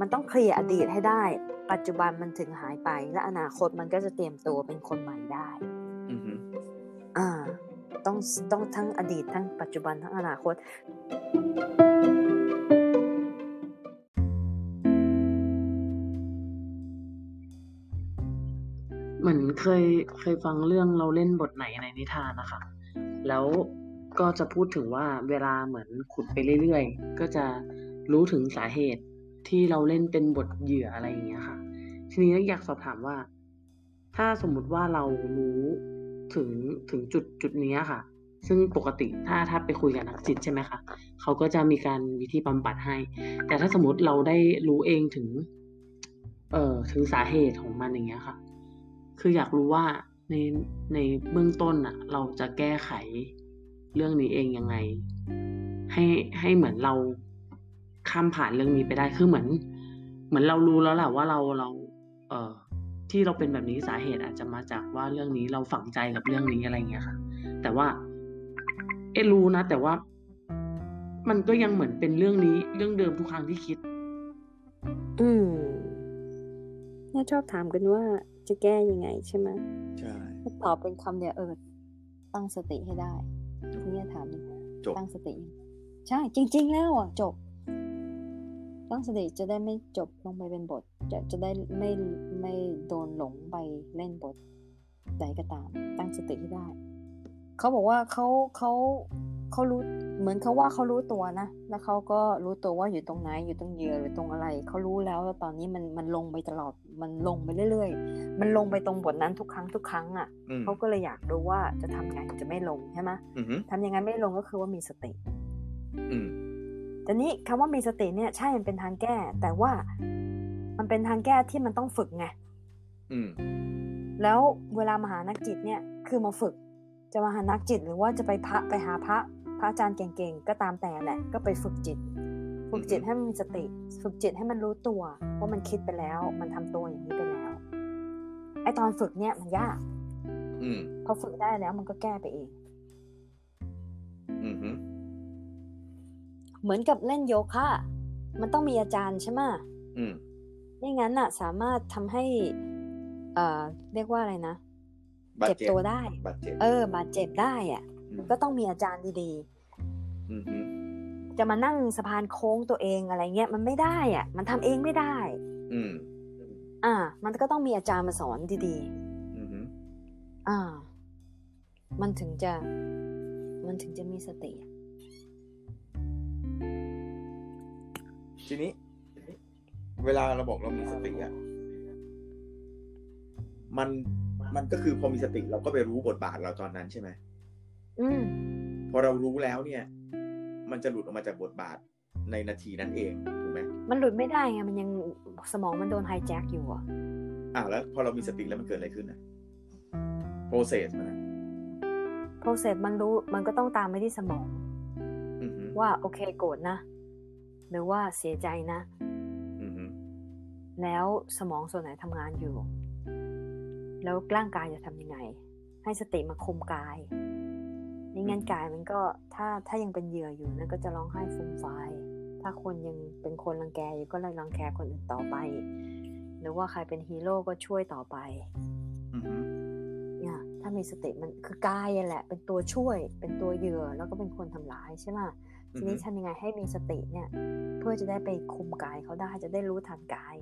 มันต้องเคลียร์อดีตให้ได้ ปัจจุบันมันถึงหายไป และอนาคตมันก็จะเตรียมตัวเป็นคนใหม่ได้อือฮึอ่า ต้องต้องทั้งอดีตทั้งปัจจุบันทั้งอนาคตเหมือนเคยเคยฟังเรื่องเราเล่นบทไหนในนิทานนะคะ แล้ว ก็จะพูดถึงว่าเวลาเหมือนขุดไปเรื่อยๆ ก็จะรู้ถึงสาเหตุที่เราเล่นเป็นบทเหยื่ออะไรอย่างเงี้ยค่ะ ทีนี้อยากสอบถามว่า ถ้าสมมุติว่าเรารู้ถึงถึงจุดจุดนี้ค่ะ ซึ่งปกติถ้าถ้าไปคุยกับนักจิตใช่ไหมคะเขาก็จะมีการวิธีบำบัดให้ แต่ถ้าสมมติเราได้รู้เองถึง เอ่อถึงสาเหตุของมันอย่างเงี้ยค่ะ คืออยากรู้ว่าในในเบื้องต้นอะเราจะแก้ไข เรื่องนี้เองยังไง ให้ให้เหมือนเราข้ามผ่านเรื่องนี้ไปได้คือเหมือน เหมือนเรารู้แล้วแหละว่าเราเรา เอ่อที่เราเป็นแบบนี้สาเหตุอาจจะมาจากว่าเรื่องนี้เราฝังใจกับเรื่องนี้อะไรเงี้ยค่ะ แต่ว่า เอะรู้นะ แต่ว่ามันก็ยังเหมือนเป็นเรื่องนี้ เรื่องเดิมทุกครั้งที่คิด อืมน่าชอบถามกันว่าจะแก้ยังไงใช่ไหมใช่ถ้าตอบเป็นคำเดียวเออตั้งสติให้ได้ ทีนี้ถามยังไงจบตั้งสติยังไงใช่ จริง ๆ แล้วอะ จบ ตั้งสติจะได้ไม่จบลงไปเป็นบท จะจะได้ไม่ไม่โดนหลงไปเล่นบทใดก็ตาม ตั้งสติให้ได้ เขาบอกว่าเขาเขา เขารู้เหมือนเขาว่าเขารู้ตัวนะ แล้วเขาก็รู้ตัวว่าอยู่ตรงไหนอยู่ตรงเหยื่อหรือตรงอะไร เขารู้แล้วว่าตอนนี้มันมันลงไปตลอดมันลงไปเรื่อย ๆ มันลงไปตรงบทนั้นทุกครั้งทุกครั้งอะอืมเขาก็เลยอยากรู้ว่าจะทำไงจะไม่ลงใช่ไหมอือฮึทำยังไงไม่ลงก็คือว่ามีสติอืมแต่นี้คำว่ามีสติเนี่ยใช่มันเป็นทางแก้ แต่ว่ามันเป็นทางแก้ที่มันต้องฝึกไงอืมแล้วเวลามาหานักจิตเนี่ย คือมาฝึก จะมาหานักจิตหรือว่าจะไปพระไปหาพระ พระอาจารย์เก่งๆก็ตามแต่แหละก็ไปฝึกจิต ฝึกจิตให้มันมีสติ ฝึกจิตให้มันรู้ตัวว่ามันคิดไปแล้ว มันทำตัวอย่างนี้ไปแล้วไอตอนฝึกเนี่ยมันยากอืมพอฝึกได้แล้วมันก็แก้ไปเองอือฮึเหมือนกับเล่นโยคะมันต้องมีอาจารย์ใช่ไหมอืมไม่งั้นน่ะ สามารถทำให้เอ่อเรียกว่าอะไรนะบาดเจ็บเจ็บตัวได้บาดเจ็บเออ บาดเจ็บได้อะม ก็ต้องมีอาจารย์ดีอือฮึๆจะมานั่งสะพานโค้งตัวเองอะไรเงี้ยมันไม่ได้อะ มันทำเองไม่ได้ อืมอ่า มันก็ต้องมีอาจารย์มาสอนดีอือฮึๆอ่า มันถึงจะ มันถึงจะมีสติอะทีนี้ เวลาเราบอกเรามีสติอะมันมันก็คือพอมีสติเราก็ไปรู้บทบาทเราตอนนั้นใช่ไหมอืม พอเรารู้แล้วเนี่ย มันจะหลุดออกมาจากบทบาทในนาทีนั้นเองถูกไหมมันหลุดไม่ได้ไงมันยังสมองมันโดนไฮแจ็คอยู่อะอ่าแล้วพอเรามีสติแล้วมันเกิดอะไรขึ้นนะ process มันอะโปรเซสมันรู้มันก็ต้องตามไปที่สมองอือฮึว่าโอเคโกรธนะ หรือว่าเสียใจนะอือฮึแล้วสมองส่วนไหนทำงานอยู่ แล้วร่างกายจะทำยังไง ให้สติมาคุมกาย ไม่งั้นกายมันก็ถ้าถ้ายังเป็นเหยื่ออยู่นั่นก็จะร้องไห้ฟูมฟายถ้าคนยังเป็นคนรังแกอยู่ก็เลยรังแกคนอื่นต่อไป หรือว่าใครเป็นฮีโร่ก็ช่วยต่อไปอือฮึเนี่ยถ้ามีสติมันคือกายนั่นแหละ เป็นตัวช่วย เป็นตัวเหยื่อแล้วก็เป็นคนทำร้ายใช่ไหมทีนี้ทำยังไงให้มีสติเนี่ย เพื่อจะได้ไปคุมกายเขาได้จะได้รู้ทันกาย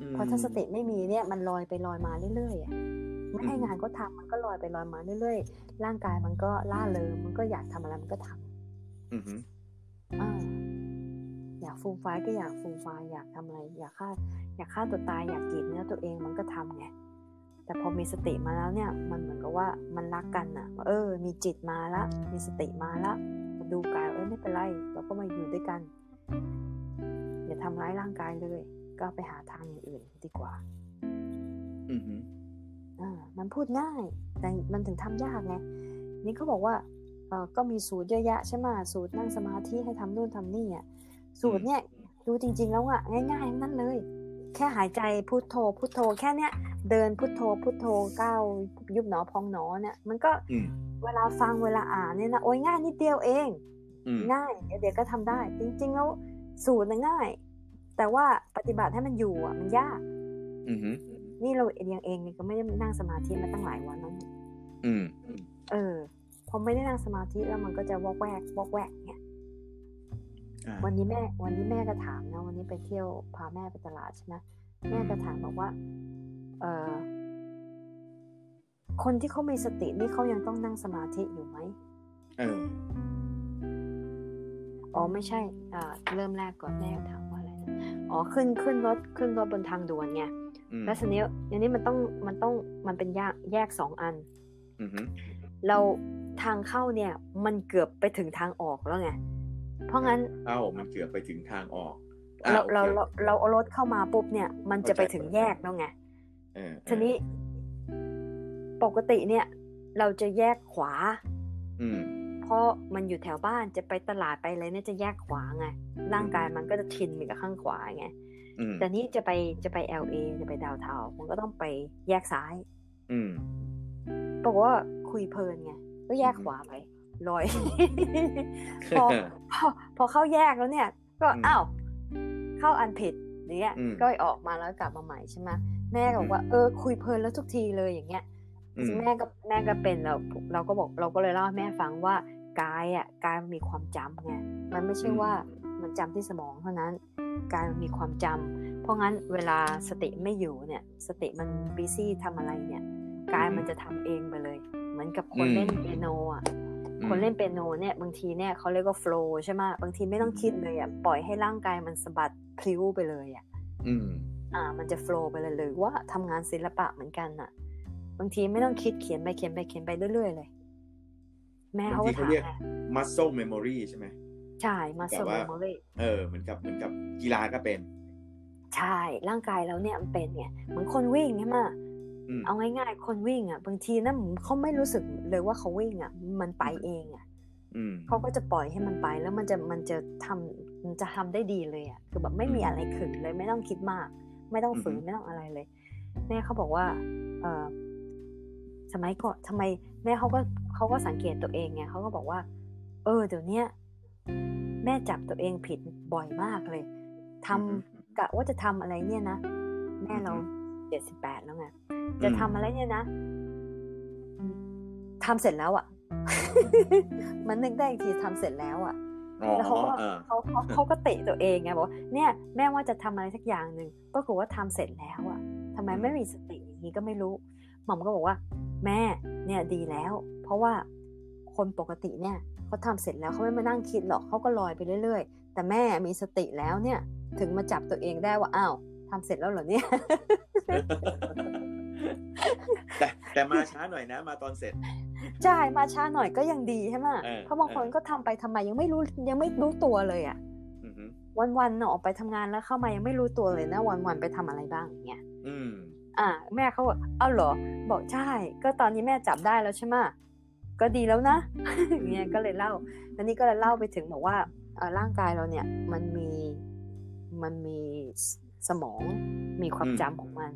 อืมเพราะถ้าสติไม่มีเนี่ย มันลอยไปลอยมาเรื่อยๆอะ ไม่ให้งานก็ทำมันก็ลอยไปลอยมาเรื่อยๆ ร่างกายมันก็ล่าเริงมันก็อยากทำอะไรมันก็ทำอือฮึอ่าอยากฟูมไฟายก็อยากฟูมไฟายอยากทำอะไร อยากฆ่า อยากฆ่าตัวตายอยากกรีดเนื้อตัวเองมันก็ทำไงแต่พอมีสติมาแล้วเนี่ย มันเหมือนกับว่ามันรักกันอะว่าเออ มีจิตมาละ มีสติมาละมาดูกายเออไม่เป็นไรเราก็มาอยู่ด้วยกันอย่าทำร้ายร่างกายเลย ก็ไปหาทางอย่างอื่นดีกว่า อือฮึอ่ามันพูดง่าย แต่มันถึงทำยากไงนี่เขาบอกว่าเออก็มีสูตรเยอะแยะใช่ไหมสูตรนั่งสมาธิให้ทำนู่นทำนี่อะสูตรเนี่ยดูจริง ๆ แล้วอะง่ายๆทั้งนั่นเลย แค่หายใจพุทโธพุทโธ แค่เนี้ยเดินพุทโธพุทโธก้าวยุบหนอพองหนอเนี่ย มันก็อืมเวลาฟังเวลาอ่านเนี่ยนะโอ้ยง่ายนิดเดียวเองอืมง่ายเดี๋ยวเดี๋ยวก็ทำได้ จริง ๆ แล้วสูตรน่ะง่าย แต่ว่าปฏิบัติให้มันอยู่อะมันยากอืมฮึ นี่เราเองเองเนี่ยก็ไม่ได้นั่งสมาธิมาตั้งหลายวันแล้วนี่อืม เออ พอไม่ได้นั่งสมาธิแล้วมันก็จะวอกแวกวอกแวกเนี่ยอ่าวันนี้แม่ วันนี้แม่ก็ถามนะ วันนี้ไปเที่ยวพาแม่ไปตลาดใช่ไหมแม่ก็ถามบอกว่า เออคนที่เขามีสตินี่เขายังต้องนั่งสมาธิอยู่ไหมเอออ๋อไม่ใช่ อ่า เริ่มแรกก่อนแม่ถามว่าอะไรนะอ๋อขึ้นขึ้นรถขึ้นรถบนทางด่วนไงอืม แล้วทีนี้อันนี้มันต้องมันต้องมันเป็นแยกแยกสองอันอืมฮึเราทางเข้าเนี่ย มันเกือบไปถึงทางออกแล้วไงเพราะงั้นเอ้ามันเกือบไปถึงทางออกอ่เราโอคเราเราเราเอารถเข้ามาปุ๊บเนี่ย มันจะไปถึงแยกแล้วไงเออทีนี้ปกติเนี่ย เราจะแยกขวา อืมเพราะมันอยู่แถวบ้านจะไปตลาดไปอะไรเนี่ยจะแยกขวาไงร่างกายมันก็จะทินไปกับข้างขวาไงอืม แต่นี่จะไปจะไป LA จะไปดาวเทามันก็ต้องไปแยกซ้าย อืมบอกว่าคุยเพลินไงก็แยกขวาไปลอยพอพอพอเข้าแยกแล้วเนี่ย ก็อืมอ้าวเข้าอันผิดเนี่ยอืมก็ออกมาแล้วกลับมาใหม่ใช่ไหมแม่ก็บอกว่าเออคุยเพลินแล้วทุกทีเลยอย่างเงี้ยอืมแม่ก็แม่ก็เป็นเราเราก็บอกเราก็เลยเล่าให้แม่ฟังว่ากายอะกายมันมีความจำไงมันไม่ใช่ว่ามันจำที่สมองเท่านั้น กายมันมีความจำเพราะงั้นเวลาสติไม่อยู่เนี่ย สติมันบีซี่ทำอะไรเนี่ยกายมันจะทำเองไปเลย เหมือนกับคนเล่นเปียโนอะคนเล่นเปียโนเนี่ยบางทีเนี่ยเขาเรียกว่าโฟล์ใช่ไหมบางทีไม่ต้องคิดเลยอะปล่อยให้ร่างกายมันสะบัดพลิ้วไปเลยอะอืมอ่า มันจะโฟล์ไปเลยหรือว่าทำงานศิลปะเหมือนกันอะ บางทีไม่ต้องคิดเขียนไปเขียนไปเขียนไปเรื่อยๆเลย แม่เขาก็บางทีถามเขาเรียกไง muscle memory ใช่ไหม ใช่มาสแต่มว่าองเลยเออเหมือนกับเหมือนกับกีฬาก็เป็น ใช่ร่างกายเราเนี่ยมันเป็นไงเหมือนคนวิ่งใช่ไหมอืมเอาง่ายๆ คนวิ่งอะ บางทีนะเขาไม่รู้สึกเลยว่าเขาวิ่งอะ มันไปเองอะอืมเขาก็จะปล่อยให้มันไปแล้วมันจะมันจะทำมันจะทำได้ดีเลยอะคือแบบไม่มีอะไรขึงเลยไม่ต้องคิดมาก ไม่ต้องฝืนอือฮึไม่ต้องอะไรเลย แม่เขาบอกว่า เออสมัยก่อนทำไมแม่เขาก็เขาก็สังเกตตัวเองไงเขาก็บอกว่า เออเดี๋ยวเนี้ย แม่จับตัวเองผิดบ่อยมากเลยทำอือฮึกะว่าจะทำอะไรเนี่ยนะ แม่เราอือฮึเจ็ดสิบแปดแล้วไงจะทำอะไรเนี่ยนะทำเสร็จแล้วอะ มันนึกได้อีกทีทำเสร็จแล้วอะอ๋อแล้วเขาก็เออเขาเขาเขาก็ติตัวเองไงบอกว่าเนี่ยแม่ว่าจะทำอะไรสักอย่างหนึ่งปรากฏว่าทำเสร็จแล้วอะทำไมไม่มีสติอย่างนี้ก็ไม่รู้หม่อมก็บอกว่า แม่เนี่ยดีแล้ว เพราะว่าคนปกติเนี่ย เขาทำเสร็จแล้วเขาไม่มานั่งคิดหรอกเขาก็ลอยไปเรื่อย ๆ แต่แม่มีสติแล้วเนี่ย ถึงมาจับตัวเองได้ว่าอ้าวทำเสร็จแล้วเหรอเนี่ยแต่แต่มาช้าหน่อยนะ มาตอนเสร็จใช่มาช้าหน่อยก็ยังดีใช่ไหมเออเพราะบางคนเออก็ทำไปทำไมยังไม่รู้ยังไม่รู้ตัวเลยอะอือฮึวันๆเนาะออกไปทำงานแล้วเข้ามายังไม่รู้ตัวเลยนะ วันๆไปทำอะไรบ้างอย่างเงี้ยอืม อ่า แม่เขาบอกเอาเหรอบอกใช่ ก็ตอนนี้แม่จับได้แล้วใช่ไหม ก็ดีแล้วนะอย่างเงี้ยก็เลยเล่าแล้วนี่ก็เลยเล่าไปถึงบอกว่าเอ่อร่างกายเราเนี่ยมันมีมันมีสมองมีความอืมจำของมัน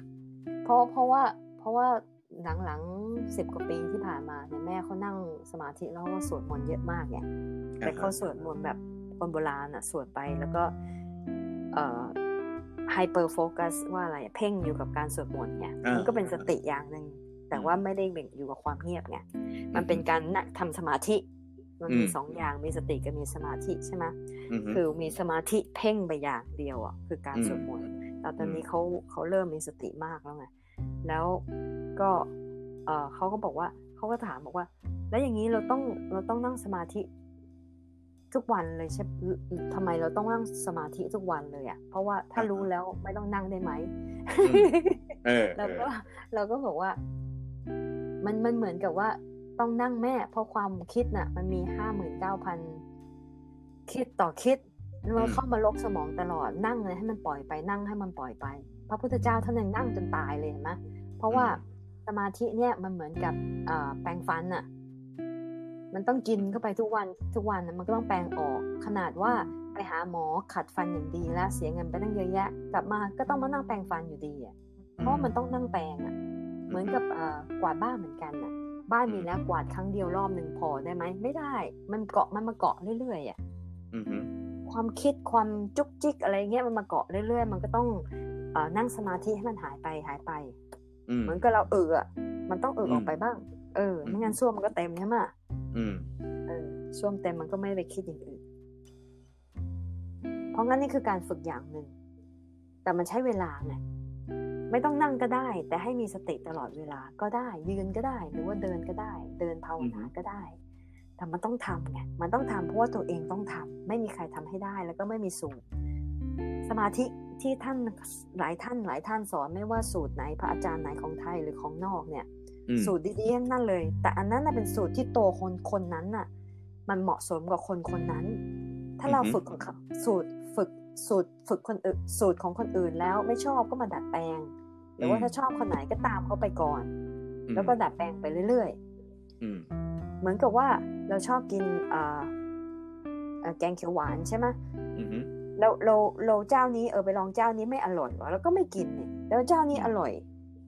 เพราะเพราะว่าเพราะว่าหลังๆสิบกว่าปีที่ผ่านมาเนี่ยแม่เขานั่งสมาธิแล้วก็สวดมนต์เยอะมากเนี่ยแต่เขาสวดมนต์แบบคนโบราณอะสวดไปแล้วก็เอ่อ hyperfocus ว่าอะไรอะเพ่งอยู่กับการสวดมนต์ไงอ่ามัมันก็เป็นสติอย่างหนึ่ง แต่ว่าไม่ได้เพ่งอยู่กับความเงียบไงมันเป็นการนั่งทำสมาธิ มันมีอืมสองอย่างมีสติกับมีสมาธิใช่ไหมอือฮึคือมีสมาธิเพ่งไปอย่างเดียวอะคือการอืมสวดมนต์แต่ตอนนี้อืมเขาเขาเริ่มมีสติมากแล้วไงแล้วก็เออเขาก็บอกว่าเขาก็ถามบอกว่า แล้วอย่างนี้เราต้องเราต้องนั่งสมาธิทุกวันเลยใช่ทำไมเราต้องนั่งสมาธิทุกวันเลยอะ เพราะว่าถ้ารู้แล้วไม่ต้องนั่งได้ไหมเออเราเอก็อเราก็บอกว่า มันมันเหมือนกับว่าต้องนั่งแม่เพราะความคิดน่ะ มันมีห้าหมื่นเก้าพันคิดต่อคิดมันเข้ามาลกสมองตลอดนั่งเลยให้มันปล่อยไปนั่งให้มันปล่อยไป พระพุทธเจ้าท่านยังนั่งจนตายเลยเห็นไหมเพราะว่าสมาธิเนี่ยมันเหมือนกับอ่าแปรงฟันน่ะ มันต้องกินเข้าไปทุกวันทุกวันน่ะมันก็ต้องแปรงออก ขนาดว่าไปหาหมอขัดฟันอย่างดีแล้วเสียเงินไปตั้งเยอะแยะ กลับมาก็ต้องมานั่งแปรงฟันอยู่ดีอะเพราะว่ามันต้องนั่งแปรงอะ เหมือนกับเอ่อกวาดบ้านเหมือนกันอะบ้านมีแล้วกวาดครั้งเดียวรอบหนึ่งพอได้ไหมไม่ได้ มันเกาะมันมาเกาะเรื่อยๆอะอือฮึความคิดความจุกจิกอะไรเงี้ยมันมาเกาะเรื่อยๆ มันก็ต้องเออนั่งสมาธิให้มันหายไปหายไปอืมเหมือนกับเราเอออะมันต้องเอออืมออกไปบ้าง เอออืมไม่งั้นส้วมมันก็เต็มใช่ไหมอืมเออส้วมเต็มมันก็ไม่ไปคิดอย่างอื่นเพราะงั้นนี่คือการฝึกอย่างหนึ่งแต่มันใช้เวลาไง ไม่ต้องนั่งก็ได้ แต่ให้มีสติตลอดเวลาก็ได้ ยืนก็ได้ หรือว่าเดินก็ได้ เดินภาวนาก็ได้ แต่มันต้องทำไงมันต้องทำเพราะว่าตัวเองต้องทำไม่มีใครทำให้ได้แล้วก็ไม่มีสูตร สมาธิที่ท่านหลายท่านหลายท่านสอนไม่ว่าสูตรไหนพระอาจารย์ไหนของไทยหรือของนอกเนี่ยอืมสูตรดีๆทั้งนั่นเลย แต่อันนั้นน่ะเป็นสูตรที่โตวคนคนนั้นน่ะ มันเหมาะสมกับคนคนนั้น ถ้าเราอือฮึฝึกของเขาสูตรฝึกสูตรฝึกคนอื่นสูตรของคนอื่นแล้วไม่ชอบก็มาดัดแปลงห รือว่าถ้าชอบคนไหนก็ตามเขาไปก่อน แล้วก็ดัดแปลงไปเรื่อยอืมๆเหมือนกับว่าเราชอบกินเอ่อเอ่อแกงเขียวหวานใช่ไหมอือฮึเราเราเราเจ้านี้เออไปลองเจ้านี้ไม่อร่อยวะแล้วก็ไม่กินเนี่ยแล้วเจ้านี้อร่อย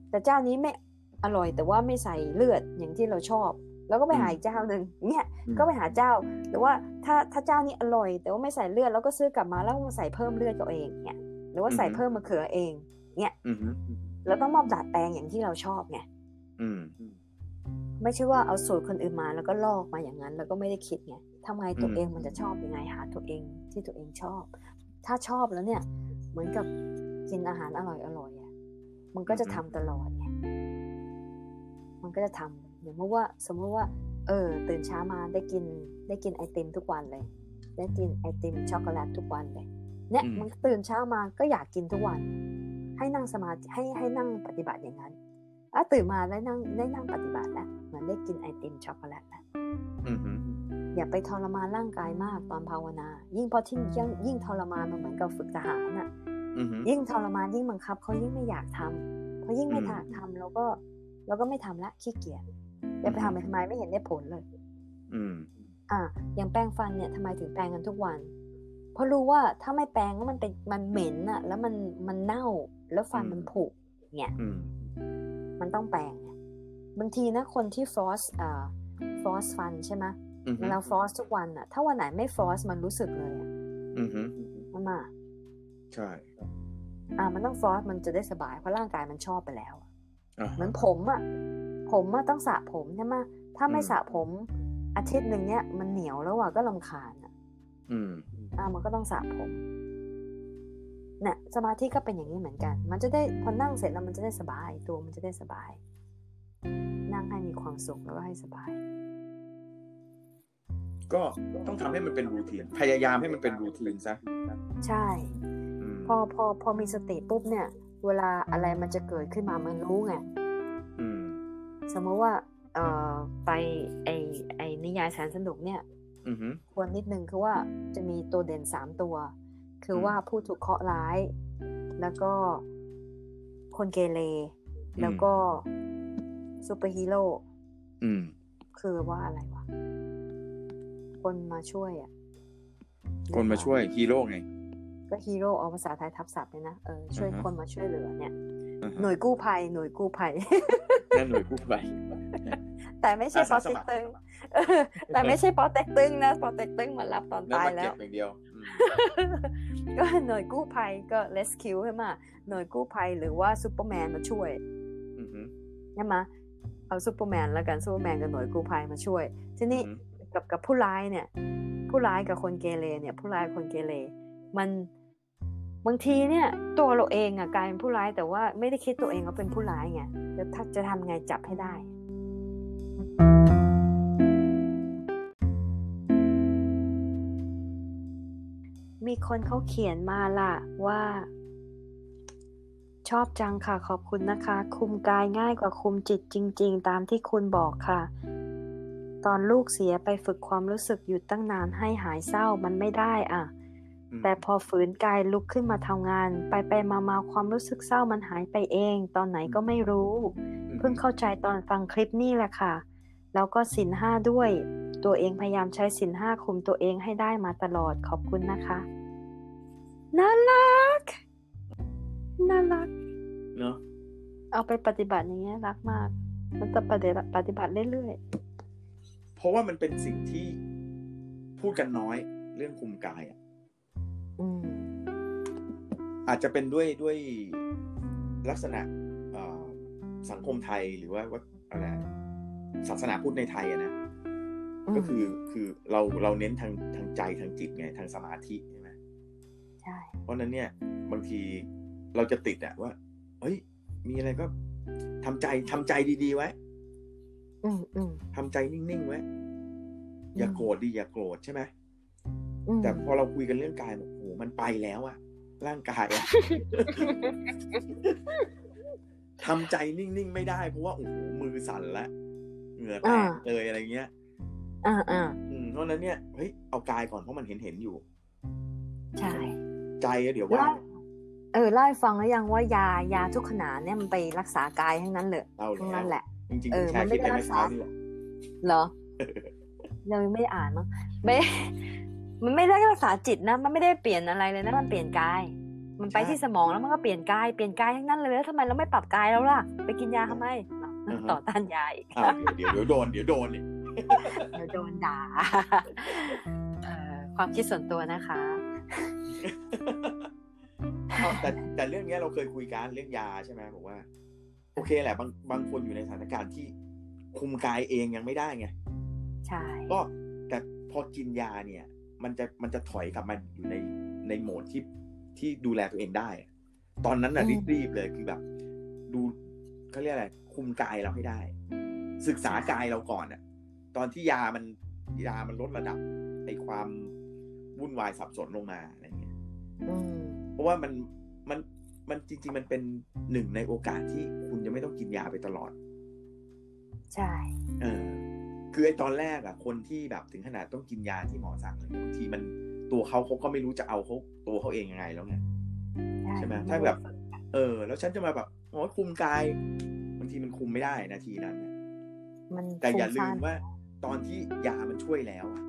แต่เจ้านี้ไม่อร่อย แต่ว่าไม่ใส่เลือดอย่างที่เราชอบ แล้วก็ไปหาอีกเจ้าหนึ่งเนี่ยอืมก็ไปหาเจ้าหรือว่าถ้าถ้าเจ้านี้อร่อย แต่ว่าไม่ใส่เลือดแล้วก็ซื้อกลับมาแล้วมาใส่เพิ่มเลือดตัวเองเนี่ยหรือว่าใส่เพิ่มมะเขือเองเนี่ย อือฮึเราต้องมาดัดแปลงอย่างที่เราชอบไงอืมไม่ใช่ว่าเอาสูตรคนอื่นมาแล้วก็ลอกมาอย่างนั้น แล้วก็ไม่ได้คิดไงทำไงตัวอืมเองมันจะชอบยังไงหาตัวเองที่ตัวเองชอบ ถ้าชอบแล้วเนี่ย เหมือนกับกินอาหารอร่อยอร่อยอะมันก็จะทำตลอดไงมันก็จะทำอย่างเมื่อว่า สมมติว่า เออ ตื่นเช้ามาได้กินได้กินไอติมทุกวันเลย ได้กินไอติมช็อกโกแลตทุกวันเลย เนี่ยอืมมันตื่นเช้ามาก็อยากกินทุกวัน ให้นั่งสมาธิให้ให้นั่งปฏิบัติอย่างนั้นอะตื่นมาได้นั่งได้นั่งปฏิบัติแล้วเหมือนได้กินไอติมช็อกโกแลตแล้วอือฮึอย่าไปทรมานร่างกายมากตอนภาวนา ยิ่งพอที่ยิ่งยิ่งทรมานมันเหมือนกับฝึกทหารน่ะอือฮึยิ่งทรมานยิ่งบังคับเขายิ่งไม่อยากทำเพราะยิ่งไม่อืมอยากทำเราก็เราก็ไม่ทำละขี้เกียจจะไปทำไปทำไมไม่เห็นได้ผลเลย อืม อะอย่างแปรงฟันเนี่ยทำไมถึงแปรงกันทุกวัน เพราะรู้ว่าถ้าไม่แปรงแล้วมันเป็นมันเหม็นอะแล้วมันมันเน่า แล้วฟันอืมมันผุเนี่ยอืมมันต้องแปรงไงบางทีนะคนที่ฟลอสอ่าฟลอสฟันใช่ไหมอือฮึเวลาฟลอสทุกวันอะถ้าวันไหนไม่ฟลอสมันรู้สึกเลยอะอือฮึมันมาใช่ อ่า มันต้องฟลอสมันจะได้สบาย เพราะร่างกายมันชอบไปแล้วอะอ่าเหมือนผมอะผมอะต้องสระผมใช่ไหมถ้าไม่อืมสระผมอาทิตย์หนึ่งเนี้ยมันเหนียวแล้วอะก็ลำคาญอะอืมอ่ามันก็ต้องสระผม เนี่ยสมาธิก็เป็นอย่างนี้เหมือนกัน มันจะได้พอนั่งเสร็จแล้วมันจะได้สบายตัวมันจะได้สบาย นั่งให้มีความสุขแล้วก็ให้สบาย ก็ต้องทำให้มันเป็นรูทีนพยายามให้มันเป็นรูทีนซะใช่อืมพอพอพอมีสติปุ๊บเนี่ย เวลาอะไรมันจะเกิดขึ้นมามันรู้ไงอืมสมมติว่า เอ่อไปไอไอนิยายแสนสนุกเนี่ยอือฮึควรนิดนึงคือว่าจะมีตัวเด่นสามตัว คือว่าผู้ถูกเคราะห์ร้าย แล้วก็คนเกเรแล้วก็ซูเปอร์ฮีโร่อืมคือว่าอะไรวะ คนมาช่วยอะ คนมาช่วยฮีโร่ไง ก็ฮีโร่เอาภาษาไทยทับศัพท์เนี่ยนะ เออช่วยอือฮะคนมาช่วยเหลือเนี่ยอ่าฮะหน่วยกู้ภัย หน่วยกู้ภัยนั่นหน่วยกู้ภัย แต่ไม่ใช่อาปอสาสเต็กมัครตึงเออแต่ไม่ใช่ปอเต็กตึงนะปอเต็กตึงมารับตอนนั่นตายมาแล้เก็วบอย่างเดียวอืม ก็หน่วยกู้ภัยก็ rescue ใช่ไหมหน่วยกู้ภัยหรือว่าซูเปอร์แมนมาช่วยอือฮึใช่ไหมเอาซูเปอร์แมนแล้วกันซูเปอร์แมนกับหน่วยกู้ภัยมาช่วย ทีนี้อือฮึกับกับผู้ร้ายเนี่ย ผู้ร้ายกับคนเกเรเนี่ย ผู้ร้ายกับคนเกเรมันบางทีเนี่ย ตัวเราเองอะกลายเป็นผู้ร้ายแต่ว่าไม่ได้คิดตัวเองว่าเป็นผู้ร้ายไงจะถ้าจะทำไงจับให้ได้ มีคนเขาเขียนมาล่ะว่า ชอบจังค่ะขอบคุณนะคะ คุมกายง่ายกว่าคุมจิตจริง ๆ ตามที่คุณบอกค่ะ ตอนลูกเสียไปฝึกความรู้สึกอยู่ตั้งนานให้หายเศร้ามันไม่ได้อะอืมแต่พอฝืนกายลุกขึ้นมาทำงาน ไปไปมามาความรู้สึกเศร้ามันหายไปเอง ตอนไหนก็ไม่รู้ เพิ่งเข้าใจตอนฟังคลิปนี่แหละค่ะ แล้วก็สินห้าด้วยตัวเองพยายามใช้สินห้าคุมตัวเองให้ได้มาตลอดขอบคุณนะคะ น่ารัก น่ารัก เนาะเอาไปปฏิบัติอย่างเงี้ยรักมาก มันจะปฏิบัติปฏิบัติเรื่อยเพราะว่ามันเป็นสิ่งที่พูดกันน้อยเรื่องคุมกายอะๆอืมอาจจะเป็นด้วยด้วยลักษณะเอ่อสังคมไทยหรือว่าว่าอะไรศาสนาพุทธในไทยอะนะก็คือคือเราเราเน้นทางทางใจทางจิตไงทางสมาธิ ใช่ไหมใช่เพราะฉะนั้นเนี่ยบางทีเราจะติดอะว่า เฮ้ย มีอะไรก็ทำใจทำใจดีๆไว้อืมอืมทำใจนิ่งๆไว้อย่าโกรธดิอย่าโกรธใช่ไหมอืมแต่พอเราคุยกันเรื่องกายบอกโอ้โหมันไปแล้วอะร่างกายอะทำใจนิ่งๆไม่ได้เพราะว่าโอ้โหมือสั่นแล้วเหงื่อแตกเลยอะไรเงี้ยอ่าอ่าอืมเพราะฉะนั้นเนี่ยเฮ้ยเอากายก่อนเพราะมันเห็นเห็นๆอยู่ ใช่ ใจอะเดี๋ยวว่าเล่า เออเล่าให้ฟังแล้วยังว่ายายาทุกขนาดเนี่ยมันไปรักษากายทั้งนั้นเลยเล่าทั้งแล้นั้วนแหละจริงๆเออแชมัร์นคไม่ลิปได้ไปรัเมื่กอษาเช้านี่แหละเหรอเรายังไม่ได้อ่านมั้งไม่มันไม่ได้รักษาจิตนะมันไม่ได้เปลี่ยนอะไรเลยนะมันเปลี่ยนกาย มันไปที่สมองแล้วมันก็เปลี่ยนกายเปลี่ยนกายทั้งนั้นเลยแล้วทำไมเราไม่ปรับกายแล้วล่ะ ไปกินยาทำไมอ้าวต่อต้านยาอีกอ้าวเดี๋ยวเดี๋ยวเดี๋ยวโดนเดี๋ยวโดนนี่เดี๋ยวโดนด่าเอ่อความคิดส่วนตัวนะคะเอา แต่แต่เรื่องเนี้ยเราเคยคุยกันเรื่องยาใช่ไหมบอกว่า โอเคแหละ บางบางคนอยู่ในสถานการณ์ที่คุมกายเองยังไม่ได้ไงใช่ก็แต่พอกินยาเนี่ย มันจะมันจะถอยกลับมาอยู่ในในโหมดที่ที่ดูแลตัวเองได้ ตอนนั้นน่ะรีบๆเลยคือแบบ ดูเขาเรียกอะไรคุมกายเราให้ได้ ศึกษากายเราก่อนอะตอนที่ยามันยามันลดระดับไอความวุ่นวายสับสนลงมาอะไรเงี้ยอืม เพราะว่ามันมันมันจริง ๆ มันเป็นหนึ่งในโอกาสที่คุณจะไม่ต้องกินยาไปตลอด ใช่เออคือไอ้ตอนแรกอะคนที่แบบถึงขนาดต้องกินยาที่หมอสั่งเลยบางทีมันตัวเขาเขาก็ไม่รู้จะเอาเขาตัวเขาเองยังไงแล้วไงใช่ไหมถ้าแบบ เออ แล้วฉันจะมาแบบโอ้คุมกายบางทีมันคุมไม่ได้นาทีนั้นน่ะมันแต่อย่าลืฟุ้งมซ่นว่า ตอนที่ยามันช่วยแล้วอะ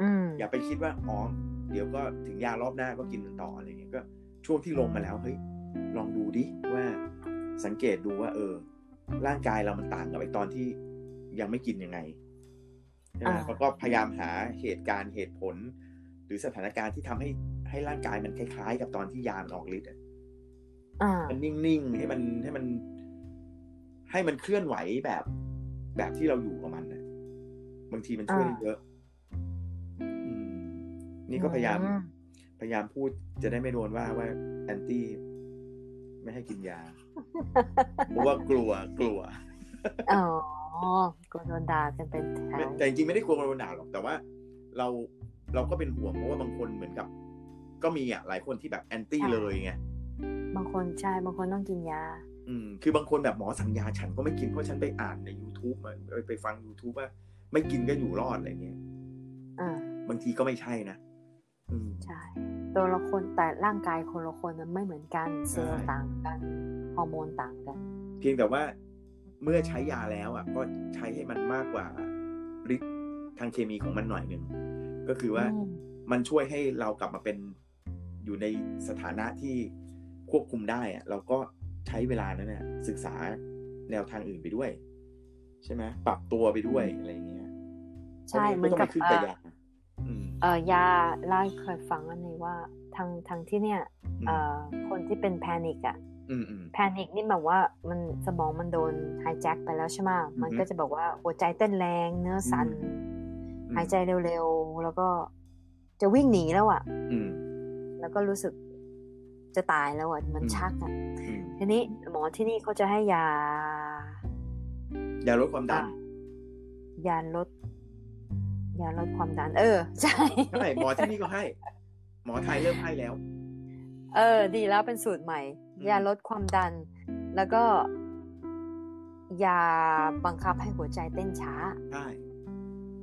อืมอย่าไปคิดว่าอ๋อ เดี๋ยวก็ถึงยารอบหน้าก็กินมันต่ออะไรเงี้ยก็ช่วงที่ลงมาแล้วเฮ้ยลองดูดิว่าสังเกตดูว่า เออ ร่างกายเรามันต่างกับไอตอนที่ยังไม่กินยังไงใช่ไหมอ่าแล้วก็พยายามหาเหตุการณ์เหตุผล หรือสถานการณ์ที่ทำให้ให้ร่างกายมันคล้ายๆ กับตอนที่ยามันออกฤทธิ์อะอ่ามันนิ่งๆให้มันให้มัน ให้มันเคลื่อนไหวแบบ แบบที่เราอยู่กับมันนะบางทีมันช่วยได้เยอะอืม นี่ก็พยายามอืมพยายามพูดจะได้ไม่โดนว่าว่าแอนตี้ไม่ให้กินยาเพราะว่ากลัวกลัวอ๋อกลัวโดนด่ากันเป็นแถวแต่จริงๆไม่ได้กลัวโดนด่าหรอกแต่ว่า เราเราก็เป็นห่วงเพราะว่าบางคนเหมือนกับ ก็มีอะหลายคนที่แบบแอนตี้เลยไงบางคนใช่บางคนต้องกินยา อืม คือบางคนแบบหมอสั่งยาฉันก็ไม่กินเพราะฉันไปอ่านใน YouTube มาไปไปฟัง YouTube ว่า ไม่กินก็อยู่รอดอะไรเงี้ยอ่าบางทีก็ไม่ใช่นะอืมใช่ ตัวละคนแต่ร่างกายคนละคนมันไม่เหมือนกันเซลล์ใช่ต่างกันฮอร์โมนต่างกัน เพียงแต่ว่าเมื่อใช้ยาแล้วอะก็ใช้ให้มันมากกว่าฤทธิ์ทางเคมีของมันหน่อยหนึ่งก็คือว่าอืมมันช่วยให้เรากลับมาเป็นอยู่ในสถานะที่ควบคุมได้อะเราก็ใช้เวลานั้นน่ะศึกษาแนวทางอื่นไปด้วย ใช่ไหมปรับตัวไปด้วยอะไรอย่างเงี้ยใช่เหมือนพราะกับไต้องไปขึ้นเอ่กับอยาอืม เอ่อยาเล่าให้เคยฟังอันนี้ว่าทางทางที่เนี่ยอืมเอ่อคนที่เป็นแพนิกอะอืมอืมแพนิคนี่แบบว่ามันสมองมันโดนไฮแจ็คไปแล้วใช่ไหมมันอือฮึก็จะบอกว่าหัวใจเต้นแรงเนื้อสั่นอืมหายใจเร็วๆ แล้วก็จะวิ่งหนีแล้วอะอืมแล้วก็รู้สึกจะตายแล้วอะมันอืมชักอะอืมทีนี้หมอที่นี่เขาจะให้ยา ยาลดความดันยาลด ยาลดความดัน เออ ใช่ใช่หมอที่นี่ก็ให้ หมอไทยเริ่มให้แล้ว เออ ดีแล้วเป็นสูตรใหม่อืมยาลดความดัน แล้วก็ ยาบังคับให้หัวใจเต้นช้าใช่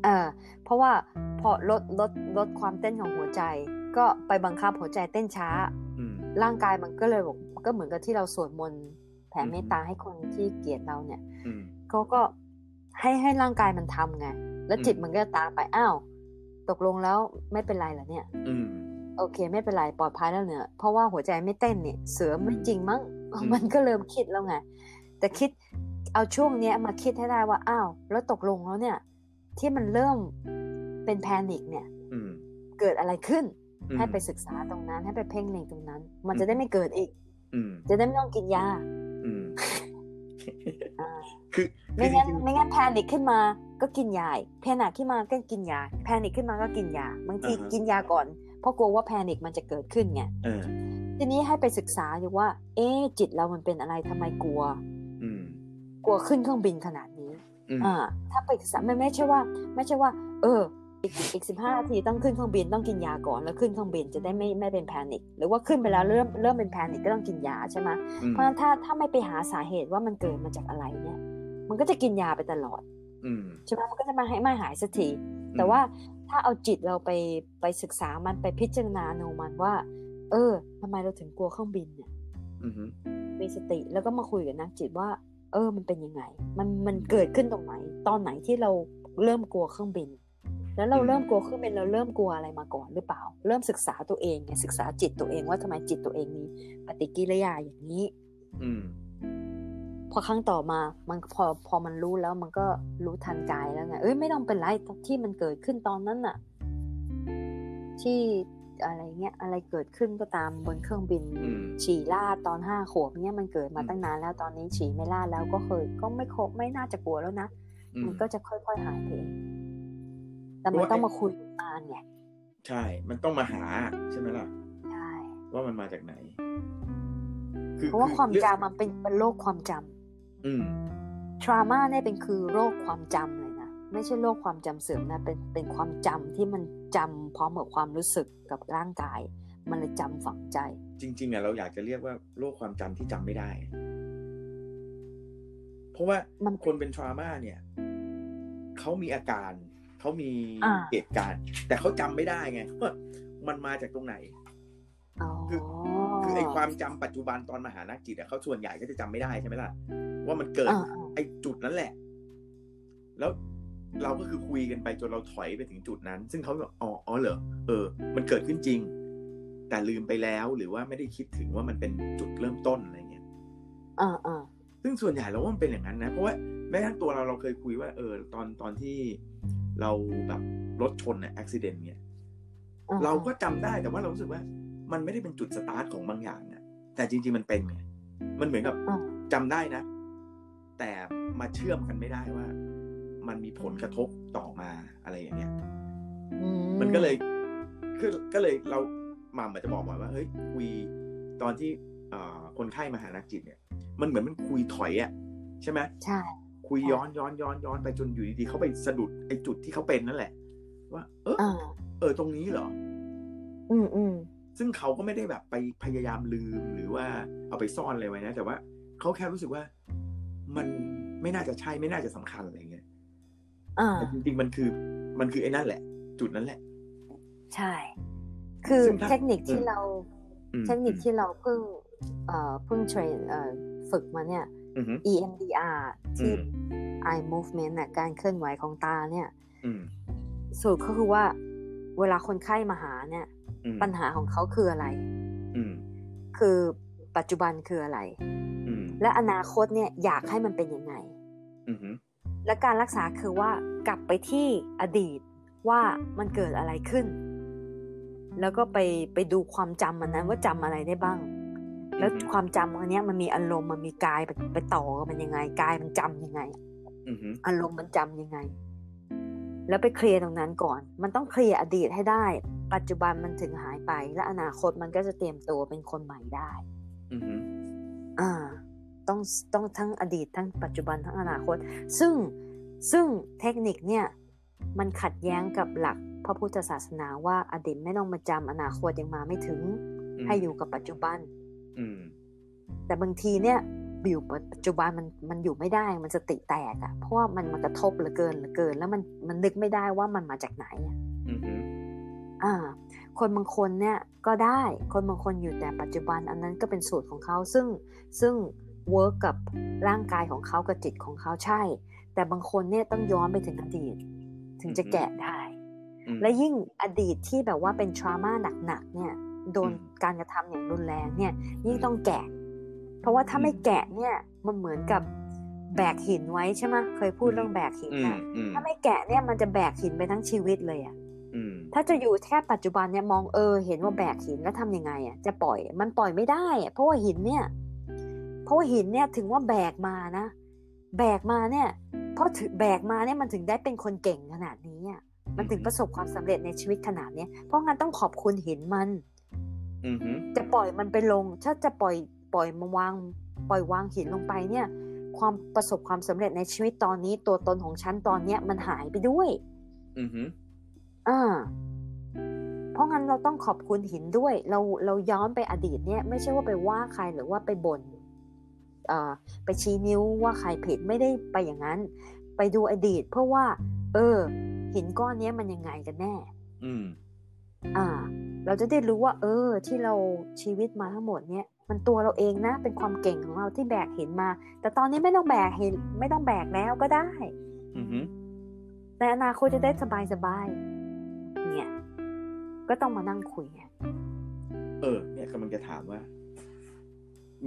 เออเพราะว่าพอลดลดลดความเต้นของหัวใจ ก็ไปบังคับหัวใจเต้นช้าอืมร่างกายมันก็เลยบอกก็เหมือนกับที่เราสวดมนต์แผ่อืมเมตตาให้คนที่เกลียดเราเนี่ยอืมเขาก็ให้ให้ร่างกายมันทำไง แล้วอืมจิตมันก็ตามไปอ้าวตกลงแล้วไม่เป็นไรเหรอเนี่ย อืมโอเค ไม่เป็นไรปลอดภัยแล้วเนี่ยเพราะว่าหัวใจไม่เต้นเนี่ย เสือไม่อืมจริงมั้งอืมมันก็เริ่มคิดแล้วไงแต่คิดเอาช่วงเนี้ยมาคิดให้ได้ว่าอ้าวแล้วตกลงแล้วเนี่ย ที่มันเริ่มเป็นแพนิคเนี่ยอืมเกิดอะไรขึ้นอืมให้ไปศึกษาตรงนั้น ให้ไปเพ่งเล็งตรงนั้น มันจะได้ไม่เกิดอีกอืมจะได้ไม่ต้องกินยาอืมอ่าคือคืไม่งั้นไม่งั้น panic ขึ้นมา ก็กินยา panic ขึ้นมาก็กินยา panic ขึ้นมาก็กินยา บางทีกินยาก่อน เพราะกลัวว่า panic มันจะเกิดขึ้นไงๆเออทีนี้ให้ไปศึกษาดูว่า เอ๊ะจิตเรามันเป็นอะไรทำไมกลัวอืมกลัวขึ้นเครื่องบินขนาดนี้อืมอ่าถ้าไปศึกษาไม่ไม่ใช่ว่า ไม่ใช่ว่า เอออีกอีกสิบห้านาทีต้องขึ้นเครื่องบินต้องกินยาก่อนแล้วขึ้นเครื่องบินจะได้ไม่ไม่เป็น panic หรือว่าขึ้นไปแล้วเริ่มเริ่มเป็น panic ก็ต้องกินยาใช่ไหมอืมเพราะฉะนั้นถ้าถ้าไม่ไปหาสาเหตุว่ามันเกิดมาจากอะไรเนี่ย มันก็จะกินยาไปตลอดอืม ใช่ไหมมันก็จะมาให้ไม่หายสักที แต่ว่าถ้าเอาจิตเราไปไปศึกษามันไปพิจารณาโนมันว่า เออทำไมเราถึงกลัวเครื่องบินเนี่ยอืมมีสติแล้วก็มาคุยกับนักจิตว่า เออ มันเป็นยังไง มันมันเกิดขึ้นตรงไหน ตอนไหนที่เราเริ่มกลัวเครื่องบิน แล้วเราเริ่มกลัวเครื่องบินเราเริ่มกลัวอะไรมาก่อนหรือเปล่า เริ่มศึกษาตัวเองไงศึกษาจิตตัวเองว่าทำไมจิตตัวเองมีปฏิกิริยาอย่างนี้ อืม พอครั้งต่อมามันพอพอมันรู้แล้วมันก็รู้ทันกายแล้วไงเอ้ยไม่ต้องเป็นไรที่มันเกิดขึ้นตอนนั้นน่ะ ที่อะไรเงี้ยอะไรเกิดขึ้นก็ตามบนเครื่องบินอืมฉี่ลาดตอนห้าขวบเนี้ยมันเกิดมาอืมตั้งนานแล้วตอนนี้ฉี่ไม่ลาดแล้วก็เคย ก็ไม่ครบไม่น่าจะกลัวแล้วนะอืมันมก็จะค่อยๆหายไปเองแต่มันเพราะว่าต้องมาคุยนานไงใช่ มันต้องมาหาใช่ไหมล่ะใช่ว่ามันมาจากไหนเพราะว่าความเรื่องจำมันเป็นเป็นโรคความจำ อืมทรามาเนี่ยเป็นคือโรคความจำเลยนะไม่ใช่โรคความจำเสื่อมนะเป็นเป็นความจำที่มันจำพร้อมกับความรู้สึกกับร่างกาย มันเลยจำฝังใจ จริงๆอะเราอยากจะเรียกว่าโรคความจำที่จำไม่ได้ เพราะว่ามันคนเป็นทรามาเนี่ยเขามีอาการเขามีอ่าเหตุการณ์ แต่เขาจำไม่ได้ไงว่ามันมาจากตรงไหนอ๋อคือคือไอ้ความจำปัจจุบันตอนมหานักจิตอะเขาส่วนใหญ่ก็จะจำไม่ได้ใช่ไหมล่ะ ว่ามันเกิดอ่าอ่าไอ้จุดนั้นแหละ แล้วเราก็คือคุยกันไปจนเราถอยไปถึงจุดนั้น ซึ่งเขาบอกอ๋ออ๋อเหรอเออ มันเกิดขึ้นจริง แต่ลืมไปแล้วหรือว่าไม่ได้คิดถึงว่ามันเป็นจุดเริ่มต้นอะไรเงี้ยอ่าอ่าซึ่งส่วนใหญ่เราว่ามันเป็นอย่างนั้นนะ เพราะว่าแม้กระทั่งตัวเราเราเคยคุยว่า เออ ตอนตอนที่เราแบบรถชนเนี่ยอุบิเหตุเนี่ยอ่เราก็จำได้แต่ว่าเรารู้สึกว่า มันไม่ได้เป็นจุดสตาร์ทของบางอย่างนะแต่จริง ๆ มันเป็นไงมันเหมือนกับอ่าจำได้นะ แต่มาเชื่อมกันไม่ได้ว่า มันมีผลกระทบต่อมาอะไรอย่างเงี้ยอืมันก็เลยคือก็เลยเราหม่ำอาจจะบอกว่าเฮ้ยคุยตอนที่เอ่อคนไข้มาหานักจิตเนี่ย มันเหมือนมันคุยถอยอะใช่ไหมใช่คุยย้อนย้อนย้อนย้อนไปจนอยู่ดีๆเขาไปสะดุดไอ้จุดที่เขาเป็นนั่นแหละ ว่า เอออ่าเออตรงนี้เหรอ อืมอืมซึ่งเขาก็ไม่ได้แบบไปพยายามลืมหรือว่าเอาไปซ่อนอะไรไว้นะ แต่ว่าเขาแค่รู้สึกว่า มันไม่น่าจะใช่ไม่น่าจะสำคัญอะไรเงี้ยอ่าแต่จริงๆมันคือมันคือไอ้นั่นแหละ จุดนั้นแหละ ใช่ คือซึ่งถ้าเทคนิคที่อืมเราอืมเทคนิคที่เราเพิ่งเอ่อเพิ่งเทรนเอ่อฝึกมาเนี่ยอืมอืม EMDR ที่อืม eye movement น่ะการเคลื่อนไหวของตาเนี่ยอืมสรุดก็คือว่า เวลาคนไข้มาหาเนี่ยอืมปัญหาของเขาคืออะไรอืมคือปัจจุบันคืออะไรอืม และอนาคตเนี่ยอยากให้มันเป็นยังไงอืมอืมและการรักษาคือว่ากลับไปที่อดีตว่ามันเกิดอะไรขึ้น แล้วก็ไปไปดูความจำมันนั้นว่าจำอะไรได้บ้าง แล้วความจำอันเนี้ยมันมีอารมณ์มันมีกายไปไปต่อกันมันยังไงกายมันจำยังไงอืมอืมอารมณ์มันจำยังไง แล้วไปเคลียร์ตรงนั้นก่อน มันต้องเคลียร์อดีตให้ได้ ปัจจุบันมันถึงหายไป และอนาคตมันก็จะเตรียมตัวเป็นคนใหม่ได้ อืมอืมอ่า ต้องต้องทั้งอดีตทั้งปัจจุบันทั้งอนาคต ซึ่งซึ่งเทคนิคเนี่ยมันขัดแย้งกับหลักพระพุทธศาสนาว่าอดีตไม่ต้องมาจำอนาคตยังมาไม่ถึงให้อยู่กับปัจจุบันอืมแต่บางทีเนี่ยอยู่ปัจจุบันมันมันอยู่ไม่ได้มันสติแตกอะ่ะ เพราะว่ามันมากระทบเหลือเกินเหลือเกิน แล้วมันมันนึกไม่ได้ว่ามันมาจากไหนอะอืมอืมอ่า คนบางคนเนี่ยก็ได้ คนบางคนอยู่แต่ปัจจุบัน อันนั้นก็เป็นสูตรของเขาซึ่งซึ่ง เวิร์กกับร่างกายของเขากับจิตของเขาใช่ แต่บางคนเนี่ยต้องย้อนไปถึงอดีต ถึงจะแกะได้อืมและยิ่งอดีตที่แบบว่าเป็นทรามาหนักๆเนี่ยโดนอืมการกระทำอย่างรุนแรงเนี่ย ยิ่งต้องแกะ เพราะว่าถ้าไม่แกะเนี่ยมันเหมือนกับแบกหินไว้ใช่ไหมเคยพูดเรื่องแบกหินอืมนะอืมถ้าไม่แกะเนี่ยมันจะแบกหินไปทั้งชีวิตเลยอะอืมถ้าจะอยู่แค่ปัจจุบันเนี่ยมองเออ เห็นว่าแบกหินแล้วทำยังไงอะจะปล่อยมันปล่อยไม่ได้อะเพราะว่าหินเนี่ย เพราะว่าหินเนี่ยถึงว่าแบกมานะ แบกมาเนี่ย เพราะถือแบกมาเนี่ยมันถึงได้เป็นคนเก่งขนาดนี้อะมันถึงประสบความสำเร็จในชีวิตขนาดเนี้ยเพราะงั้นต้องขอบคุณหินมันอืมฮึจะปล่อยมันไปลง ถ้าจะปล่อยปล่อยมาวาง ปล่อยวางหินลงไปเนี่ย ความประสบความสำเร็จในชีวิตตอนนี้ ตัวตนของฉันตอนเนี้ยมันหายไปด้วย อืมฮึอ่าเพราะงั้นเราต้องขอบคุณหินด้วย เราเราย้อนไปอดีตเนี่ย ไม่ใช่ว่าไปว่าใครหรือว่าไปบน่นเอ่อ ไปชี้นิ้วว่าใครผิดไม่ได้ไปอย่างนั้น ไปดูอดีต เพื่อว่า เออ หินก้อนเนี้ยมันยังไงกันแน่ อืม อ่า เราจะได้รู้ว่า เออ ที่เราชีวิตมาทั้งหมดเนี่ยมันตัวเราเองนะ เป็นความเก่งของเราที่แบกหินมา แต่ตอนนี้ไม่ต้องแบกหินไม่ต้องแบกแล้วก็ได้อืมฮึในอนาคตจะได้สบายสบายๆเนี่ย ก็ต้องมานั่งคุยไงเออ เนี่ยกำลังจะถามว่า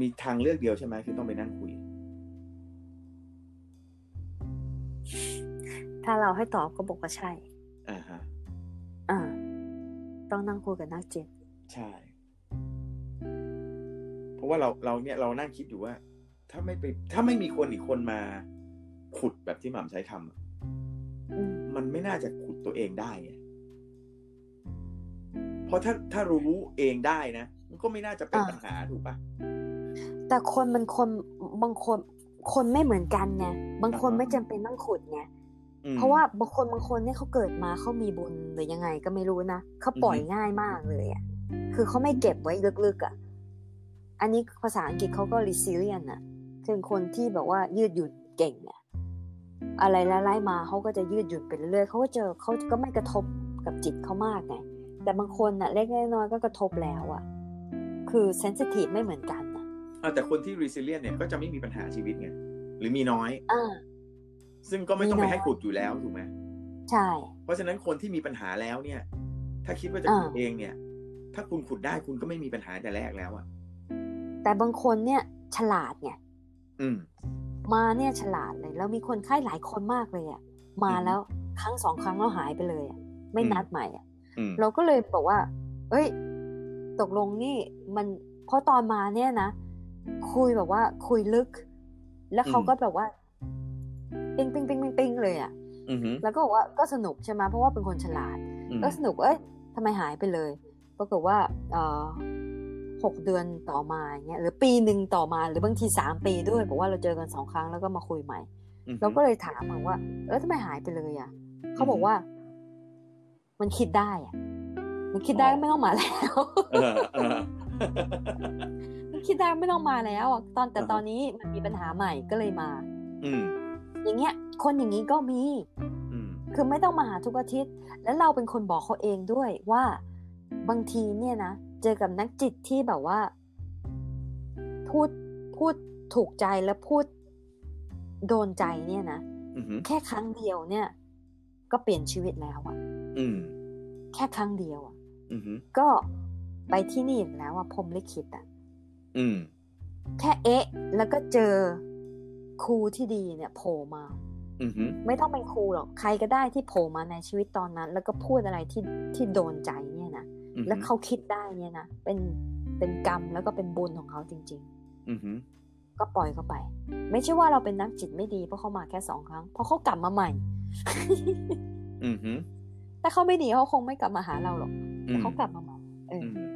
มีทางเลือกเดียวใช่ไหมคือต้องไปนั่งคุย ถ้าเราให้ตอบก็บอกว่าใช่ อ่าฮะ อ่า ต้องนั่งคุยกับนักจิต ใช่ เพราะว่าเราเราเนี่ยเรานั่งคิดอยู่ว่า ถ้าไม่ไป ถ้าไม่มีคนอีกคนมา ขุดแบบที่หม่ำใช้คำอะอืมมันไม่น่าจะขุดตัวเองได้ไงเพราะถ้าถ้ารู้เองได้นะมันก็ไม่น่าจะเป็นปัญหาถูกปะ แต่คนมันคนบางคนคนไม่เหมือนกันไงบางคนอ่าฮะไม่จำเป็นต้องขุดไงอืมเพราะว่าบางคนบางคนเนี่ยเขาเกิดมาเขามีบุญหรือยังไงก็ไม่รู้นะเขาปล่อยอือฮึง่ายมากเลยอะคือเขาไม่เก็บไว้ลึกๆอะอันนี้ภาษาอังกฤษเขาก็ resilient อะคือคนที่แบบว่ายืดหยุ่นเก่งอะอะไรไล่ๆมาเขาก็จะยืดหยุ่นไปเรื่อยๆเขาก็เจอเขาก็ไม่กระทบกับจิตเขามากไงแต่บางคนอะเล็กๆน้อยๆก็กระทบแล้วอะคือ sensitive ไม่เหมือนกันอะอะ แต่คนที่ resilient เนี่ยก็จะไม่มีปัญหาชีวิตไงหรือมีน้อยอ่าซึ่งก็ไม่ต้องมีไปน้อยให้ขุดอยู่แล้วถูกไหมใช่ เพราะฉะนั้นคนที่มีปัญหาแล้วเนี่ย ถ้าคิดว่าจะอ่าขุดเองเนี่ย ถ้าคุณขุดได้คุณก็ไม่มีปัญหาแต่แรกแล้วอะแต่บางคนเนี่ยฉลาดไงอืม มาเนี่ยฉลาดเลย แล้วมีคนไข้หลายคนมากเลยอะ่ะมาอือฮึแล้วครั้งสองครั้งแล้วหายไปเลยอะ่ะไม่อืมนัดใหม่อะ่ะอืมเราก็เลยบอกว่า เอ้ย ตกลงนี่มันเพราะตอนมาเนี่ยนะ คุยแบบว่า คุยลึก แล้วเขาก็แบบว่าปิงปิงปิงปิงปิงเลยอะ่ะอืมฮึแล้วก็บอกว่าก็สนุกใช่ไหมเพราะว่าเป็นคนฉลาดอืมก็สนุกเอ้ยทำไมหายไปเลยปรากฏว่าเอ่อหกเดือนต่อมาอย่างเงี้ยหรือปีหนึ่งต่อมาหรือบางทีสามปีด้วยบอกว่าเราเจอกันสองครั้งแล้วก็มาคุยใหม่อืมฮึเราก็เลยถามมันว่า เออทำไมหายไปเลยอะเขาบอกว่า มันคิดได้อะมันคิดได้ก็ไม่ต้องมาแล้วเออเออมัน คิดได้ไม่ต้องมาแล้วอะตอนแต่อ่าฮะตอนนี้มันมีปัญหาใหม่ก็เลยมา อืมอย่างเงี้ย คนอย่างนี้ก็มีอืมคือไม่ต้องมาหาทุกอาทิตย์ แล้วเราเป็นคนบอกเขาเองด้วยว่าบางทีเนี่ยนะเจอกับนักจิตที่แบบว่า พูดพูดถูกใจและพูดโดนใจเนี่ยนะอืมฮึแค่ครั้งเดียวเนี่ย ก็เปลี่ยนชีวิตแล้วอะอืมแค่ครั้งเดียวอะอืมฮึก็ไปที่นี่แล้วอะพรหมลิขิตอะ อืม แค่เอ๊ะ แล้วก็เจอครูที่ดีเนี่ยโผล่มาอืมฮึไม่ต้องเป็นครูหรอกใครก็ได้ที่โผล่มาในชีวิตตอนนั้น แล้วก็พูดอะไรที่ที่โดนใจเนี่ยนะอืมฮึแล้วเขาคิดได้เนี่ยนะเป็นเป็นกรรมแล้วก็เป็นบุญของเขาจริงอืมฮึๆก็ปล่อยเขาไป ไม่ใช่ว่าเราเป็นนักจิตไม่ดีเพราะเขามาแค่สองครั้งเพราะเขากลับมาใหม่ อืมฮึถ้าเขาไม่ดีเขาคงไม่กลับมาหาเราหรอกอืแต่มเขากลับมาใหม่เอออือม